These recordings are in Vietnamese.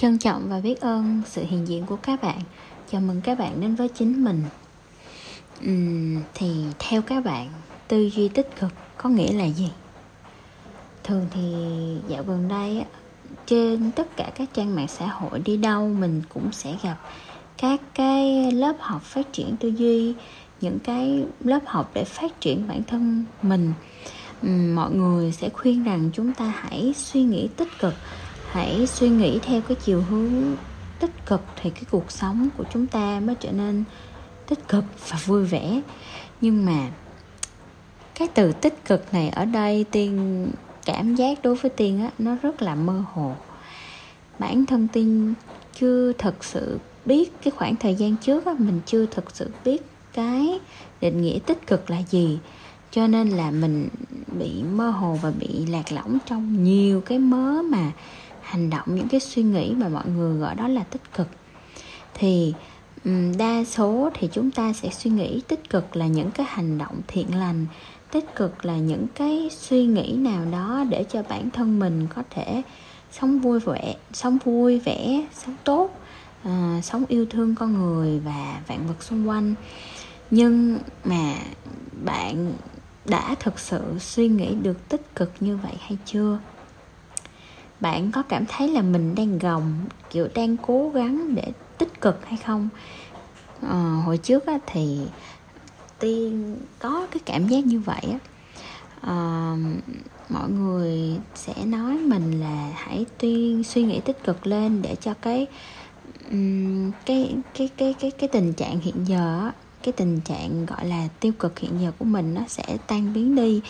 trân trọng và biết ơn sự hiện diện của các bạn. Chào mừng các bạn đến với chính mình. Uhm, thì theo các bạn tư duy tích cực có nghĩa là gì? Thường thì dạo gần đây trên tất cả các trang mạng xã hội đi đâu mình cũng sẽ gặp các cái lớp học phát triển tư duy những cái lớp học để phát triển bản thân mình. Mọi người sẽ khuyên rằng chúng ta hãy suy nghĩ tích cực hãy suy nghĩ theo cái chiều hướng tích cực thì cái cuộc sống của chúng ta mới trở nên tích cực và vui vẻ. Nhưng mà cái từ tích cực này ở đây tiên cảm giác đối với tiên á, nó rất là mơ hồ. Bản thân tiên chưa thật sự biết cái khoảng thời gian trước á, mình chưa thật sự biết cái định nghĩa tích cực là gì. Cho nên là mình bị mơ hồ và bị lạc lõng trong nhiều cái mớ mà hành động những cái suy nghĩ mà mọi người gọi đó là tích cực. Thì đa số thì chúng ta sẽ suy nghĩ tích cực là những cái hành động thiện lành tích cực là những cái suy nghĩ nào đó để cho bản thân mình có thể sống vui vẻ sống vui vẻ sống tốt à, sống yêu thương con người và vạn vật xung quanh. Nhưng mà bạn đã thực sự suy nghĩ được tích cực như vậy hay chưa? Bạn có cảm thấy là mình đang gồng kiểu đang cố gắng để tích cực hay không? À, hồi trước á, thì tiên có cái cảm giác như vậy á. À, mọi người sẽ nói mình là hãy tuyên suy nghĩ tích cực lên để cho cái cái cái cái cái cái tình trạng hiện giờ cái tình trạng gọi là tiêu cực hiện giờ của mình nó sẽ tan biến đi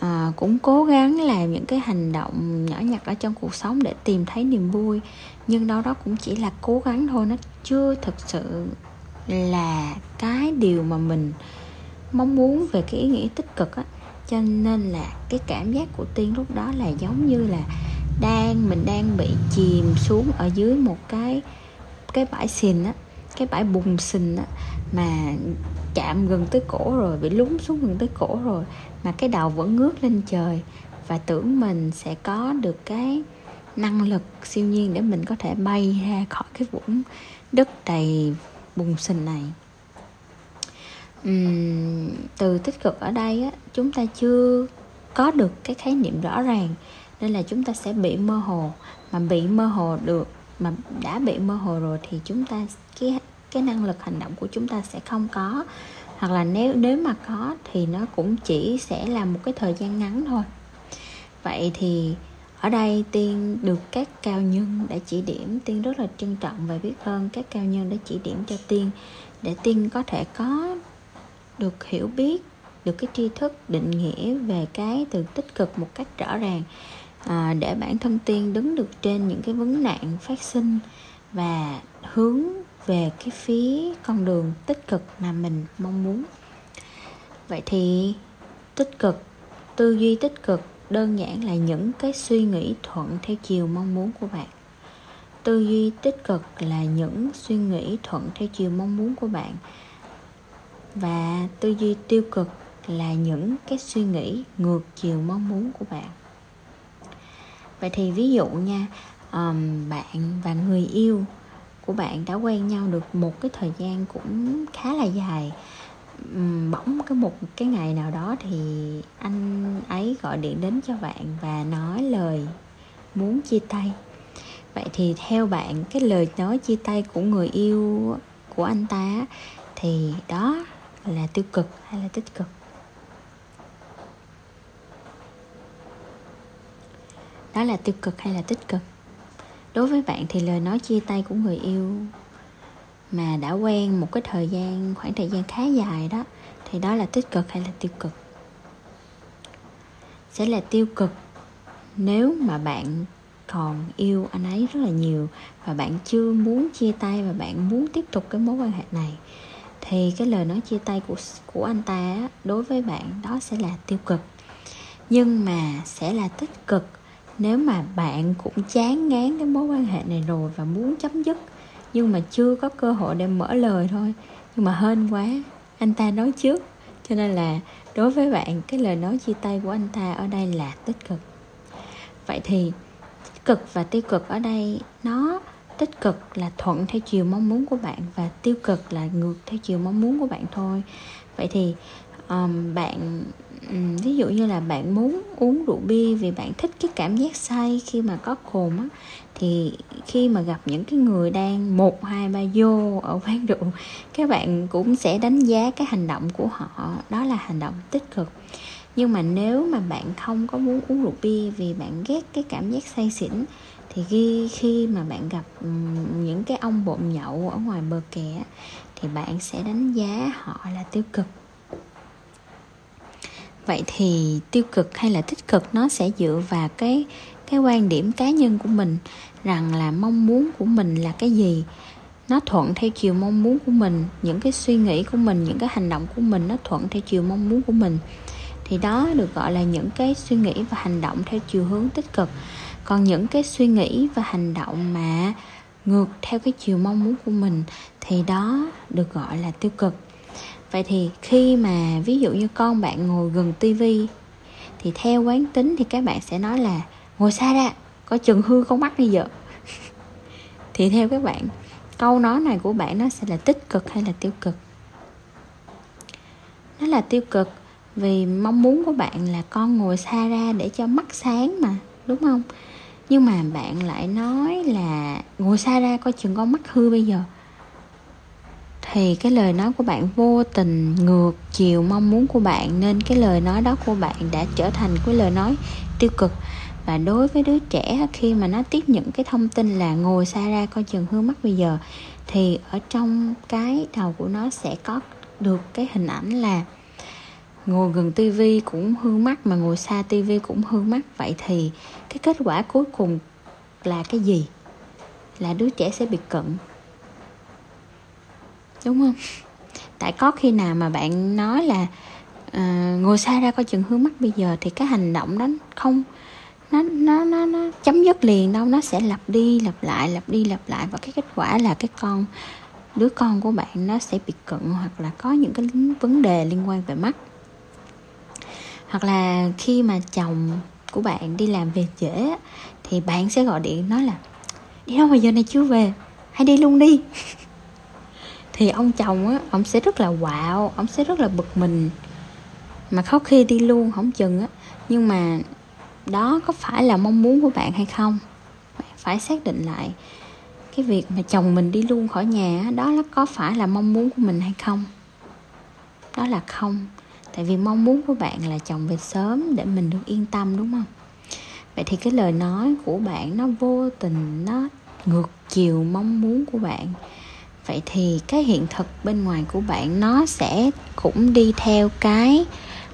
à, cũng cố gắng làm những cái hành động nhỏ nhặt ở trong cuộc sống để tìm thấy niềm vui. Nhưng đâu đó cũng chỉ là cố gắng thôi. Nó chưa thực sự là cái điều mà mình mong muốn về cái ý nghĩa tích cực á. Cho nên là cái cảm giác của tiên lúc đó là giống như là đang mình đang bị chìm xuống ở dưới một cái cái bãi xình á cái bãi bùn xình á. Mà chạm gần tới cổ rồi bị lún xuống gần tới cổ rồi mà cái đầu vẫn ngước lên trời và tưởng mình sẽ có được cái năng lực siêu nhiên để mình có thể bay ra khỏi cái vũng đất đầy bùn sình này. Uhm, từ tích cực ở đây á, chúng ta chưa có được cái khái niệm rõ ràng nên là chúng ta sẽ bị mơ hồ. Mà bị mơ hồ được mà đã bị mơ hồ rồi thì chúng ta cái cái năng lực hành động của chúng ta sẽ không có. Hoặc là nếu nếu mà có thì nó cũng chỉ sẽ là một cái thời gian ngắn thôi. Vậy thì ở đây tiên được các cao nhân đã chỉ điểm. Tiên rất là trân trọng và biết ơn các cao nhân đã chỉ điểm cho tiên để tiên có thể có được hiểu biết được cái tri thức định nghĩa về cái từ tích cực một cách rõ ràng à, để bản thân tiên đứng được trên những cái vấn nạn phát sinh và hướng về cái phía con đường tích cực mà mình mong muốn. Vậy thì tích cực tư duy tích cực đơn giản là những cái suy nghĩ thuận theo chiều mong muốn của bạn. Tư duy tích cực là những suy nghĩ thuận theo chiều mong muốn của bạn. Và tư duy tiêu cực là những cái suy nghĩ ngược chiều mong muốn của bạn. Vậy thì ví dụ nha um, bạn và người yêu của bạn đã quen nhau được một cái thời gian cũng khá là dài. Bỗng cái một cái ngày nào đó thì anh ấy gọi điện đến cho bạn và nói lời muốn chia tay. Vậy thì theo bạn, cái lời nói chia tay của người yêu của anh ta thì đó là tiêu cực hay là tích cực? Đó là tiêu cực hay là tích cực? Đối với bạn thì lời nói chia tay của người yêu mà đã quen một cái thời gian, khoảng thời gian khá dài đó, thì đó là tích cực hay là tiêu cực? Sẽ là tiêu cực nếu mà bạn còn yêu anh ấy rất là nhiều và bạn chưa muốn chia tay và bạn muốn tiếp tục cái mối quan hệ này, thì cái lời nói chia tay của của anh ta đối với bạn đó sẽ là tiêu cực. Nhưng mà sẽ là tích cực nếu mà bạn cũng chán ngán cái mối quan hệ này rồi và muốn chấm dứt nhưng mà chưa có cơ hội để mở lời thôi nhưng mà hên quá anh ta nói trước. Cho nên là đối với bạn cái lời nói chia tay của anh ta ở đây là tích cực. Vậy thì tích cực và tiêu cực ở đây nó tích cực là thuận theo chiều mong muốn của bạn và tiêu cực là ngược theo chiều mong muốn của bạn thôi. Vậy thì um, bạn um, ví dụ như là bạn muốn uống rượu bia vì bạn thích cái cảm giác say khi mà có cồn á thì khi mà gặp những cái người đang một hai ba vô ở quán rượu các bạn cũng sẽ đánh giá cái hành động của họ. Đó là hành động tích cực. Nhưng mà nếu mà bạn không có muốn uống rượu bia vì bạn ghét cái cảm giác say xỉn thì khi khi mà bạn gặp ừ, những cái ông bộn nhậu ở ngoài bờ kè thì bạn sẽ đánh giá họ là tiêu cực vậy thì tiêu cực hay là tích cực nó sẽ dựa vào cái cái quan điểm cá nhân của mình, rằng là mong muốn của mình là cái gì. Nó thuận theo chiều mong muốn của mình, những cái suy nghĩ của mình, những cái hành động của mình nó thuận theo chiều mong muốn của mình. Thì đó được gọi là những cái suy nghĩ và hành động theo chiều hướng tích cực. Còn những cái suy nghĩ và hành động mà ngược theo cái chiều mong muốn của mình thì đó được gọi là tiêu cực vậy thì khi mà ví dụ như con bạn ngồi gần tivi, thì theo quán tính thì các bạn sẽ nói là, ngồi xa ra có chừng hư con mắt bây giờ. Thì theo các bạn, câu nói này của bạn nó sẽ là tích cực hay là tiêu cực? Nó là tiêu cực vì mong muốn của bạn là con ngồi xa ra để cho mắt sáng mà, đúng không? Nhưng mà bạn lại nói là, ngồi xa ra coi chừng con mắt hư bây giờ thì cái lời nói của bạn vô tình ngược chiều mong muốn của bạn, nên cái lời nói đó của bạn đã trở thành cái lời nói tiêu cực. Và đối với đứa trẻ, khi mà nó tiếp nhận cái thông tin là ngồi xa ra coi chừng hư mắt bây giờ, thì ở trong cái đầu của nó sẽ có được cái hình ảnh là ngồi gần tivi cũng hư mắt mà ngồi xa tivi cũng hư mắt. Vậy thì cái kết quả cuối cùng là cái gì? Là đứa trẻ sẽ bị cận đúng không? Tại có khi nào mà bạn nói là ờ, uh, ngồi xa ra coi chừng hướng mắt bây giờ thì cái hành động đó không nó nó nó nó chấm dứt liền đâu nó sẽ lặp đi lặp lại lặp đi lặp lại và cái kết quả là cái con đứa con của bạn nó sẽ bị cận hoặc là có những cái vấn đề liên quan về mắt. Hoặc là khi mà chồng của bạn đi làm về trễ thì bạn sẽ gọi điện nói là đi đâu mà giờ này chưa về? Hay đi luôn đi. thì ông chồng á, ông sẽ rất là quạo, ông sẽ rất là bực mình. Mà khó khi đi luôn không chừng á. Nhưng mà đó có phải là mong muốn của bạn hay không? Phải xác định lại. Cái việc mà chồng mình đi luôn khỏi nhà đó là có phải là mong muốn của mình hay không? Đó là không. Tại vì mong muốn của bạn là chồng về sớm để mình được yên tâm, đúng không? Vậy thì cái lời nói của bạn nó vô tình, nó ngược chiều mong muốn của bạn vậy thì cái hiện thực bên ngoài của bạn nó sẽ cũng đi theo cái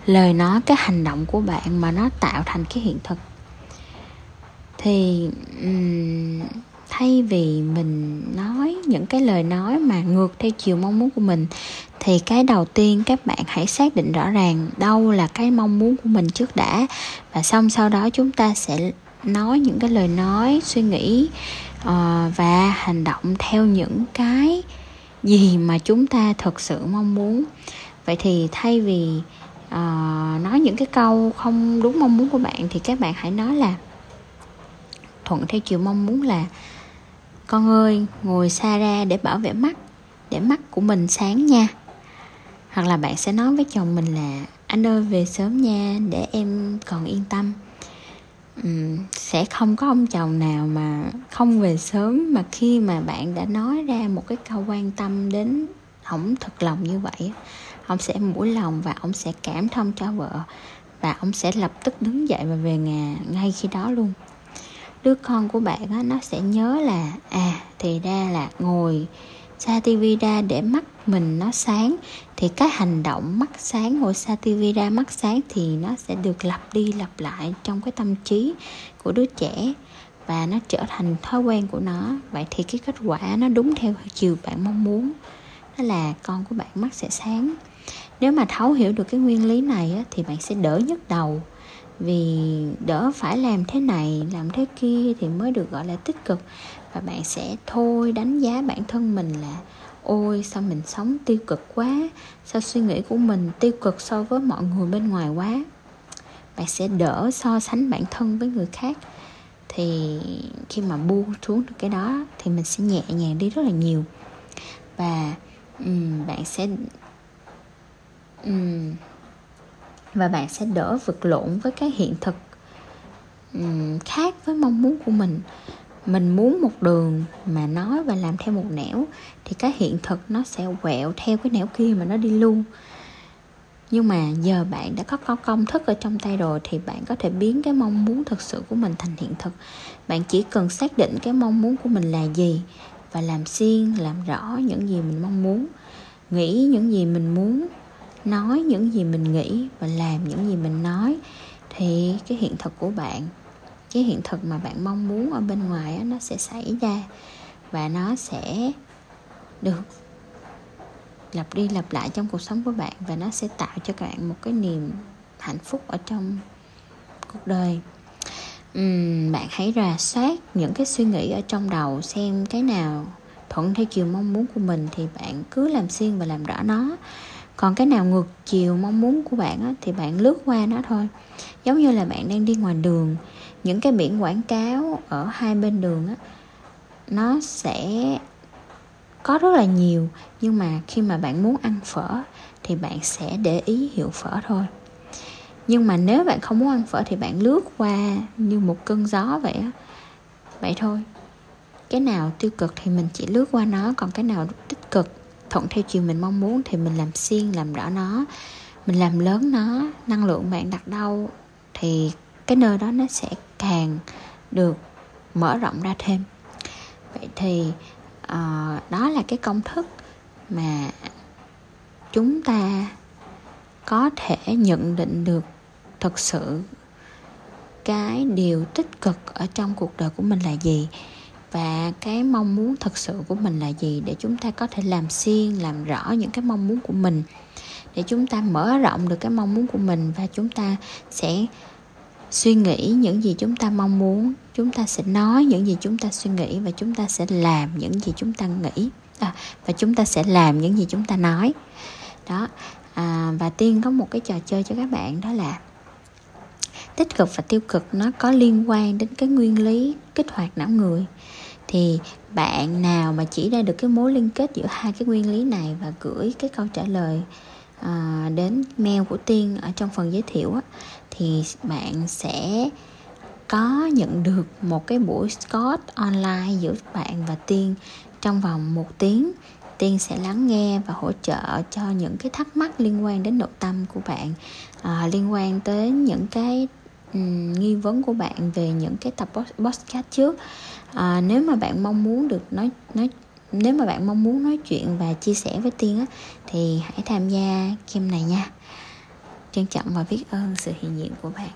lời nói cái hành động của bạn mà nó tạo thành cái hiện thực. Thì um, thay vì mình nói những cái lời nói mà ngược theo chiều mong muốn của mình thì cái đầu tiên các bạn hãy xác định rõ ràng đâu là cái mong muốn của mình trước đã. Và xong sau đó chúng ta sẽ nói những cái lời nói suy nghĩ uh, và hành động theo những cái gì mà chúng ta thực sự mong muốn. Vậy thì thay vì uh, nói những cái câu không đúng mong muốn của bạn thì các bạn hãy nói là thuận theo chiều mong muốn là con ơi ngồi xa ra để bảo vệ mắt để mắt của mình sáng nha. Hoặc là bạn sẽ nói với chồng mình là anh ơi về sớm nha để em còn yên tâm um, sẽ không có ông chồng nào mà không về sớm mà khi mà bạn đã nói ra một cái câu quan tâm đến ổng thật lòng như vậy ông sẽ mũi lòng và ông sẽ cảm thông cho vợ và ông sẽ lập tức đứng dậy và về nhà ngay khi đó luôn. Đứa con của bạn đó, nó sẽ nhớ là à thì ra là ngồi Sativida để mắt mình nó sáng. Thì cái hành động mắt sáng ngồi Sativida mắt sáng thì nó sẽ được lặp đi lặp lại trong cái tâm trí của đứa trẻ. Và nó trở thành thói quen của nó. Vậy thì cái kết quả nó đúng theo chiều bạn mong muốn. Đó là con của bạn mắt sẽ sáng. Nếu mà thấu hiểu được cái nguyên lý này á, thì bạn sẽ đỡ nhức đầu. Vì đỡ phải làm thế này làm thế kia thì mới được gọi là tích cực và bạn sẽ thôi đánh giá bản thân mình là ôi sao mình sống tiêu cực quá sao suy nghĩ của mình tiêu cực so với mọi người bên ngoài quá? Bạn sẽ đỡ so sánh bản thân với người khác. Thì khi mà buông xuống được cái đó thì mình sẽ nhẹ nhàng đi rất là nhiều. Và um, bạn sẽ um, và bạn sẽ đỡ vật lộn với cái hiện thực um, khác với mong muốn của mình mình muốn một đường mà nói và làm theo một nẻo thì cái hiện thực nó sẽ quẹo theo cái nẻo kia mà nó đi luôn. Nhưng mà giờ bạn đã có, có công thức ở trong tay rồi thì bạn có thể biến cái mong muốn thực sự của mình thành hiện thực. Bạn chỉ cần xác định cái mong muốn của mình là gì và làm xuyên làm rõ những gì mình mong muốn nghĩ những gì mình muốn nói những gì mình nghĩ và làm những gì mình nói thì cái hiện thực của bạn cái hiện thực mà bạn mong muốn ở bên ngoài nó sẽ xảy ra và nó sẽ được lặp đi lặp lại trong cuộc sống của bạn và nó sẽ tạo cho các bạn một cái niềm hạnh phúc ở trong cuộc đời. Uhm, bạn hãy rà soát những cái suy nghĩ ở trong đầu xem cái nào thuận theo chiều mong muốn của mình thì bạn cứ làm xuyên và làm rõ nó còn cái nào ngược chiều mong muốn của bạn á, thì bạn lướt qua nó thôi. Giống như là bạn đang đi ngoài đường những cái biển quảng cáo ở hai bên đường á nó sẽ có rất là nhiều. Nhưng mà khi mà bạn muốn ăn phở thì bạn sẽ để ý hiệu phở thôi. Nhưng mà nếu bạn không muốn ăn phở thì bạn lướt qua như một cơn gió vậy á vậy thôi. Cái nào tiêu cực thì mình chỉ lướt qua nó còn cái nào tích cực thuận theo chiều mình mong muốn thì mình làm xuyên làm rõ nó. Mình làm lớn nó năng lượng bạn đặt đâu thì cái nơi đó nó sẽ càng được mở rộng ra thêm. Vậy thì uh, đó là cái công thức mà chúng ta có thể nhận định được thực sự cái điều tích cực ở trong cuộc đời của mình là gì và cái mong muốn thật sự của mình là gì? Để chúng ta có thể làm xuyên làm rõ những cái mong muốn của mình. Để chúng ta mở rộng được cái mong muốn của mình và chúng ta sẽ suy nghĩ những gì chúng ta mong muốn. Chúng ta sẽ nói những gì chúng ta suy nghĩ và chúng ta sẽ làm những gì chúng ta nghĩ. À, và chúng ta sẽ làm những gì chúng ta nói. Đó à, và tiên có một cái trò chơi cho các bạn đó là tích cực và tiêu cực. Nó có liên quan đến cái nguyên lý kích hoạt não người thì bạn nào mà chỉ ra được cái mối liên kết giữa hai cái nguyên lý này và gửi cái câu trả lời à, đến mail của tiên ở trong phần giới thiệu á, thì bạn sẽ có nhận được một cái buổi Scott online giữa bạn và Tiên trong vòng một tiếng. Tiên sẽ lắng nghe và hỗ trợ cho những cái thắc mắc liên quan đến nội tâm của bạn à, liên quan tới những cái um, nghi vấn của bạn về những cái tập podcast trước. À, nếu mà bạn mong muốn được nói nói nếu mà bạn mong muốn nói chuyện và chia sẻ với tiên á thì hãy tham gia game này nha. Trân trọng và biết ơn sự hiện diện của bạn.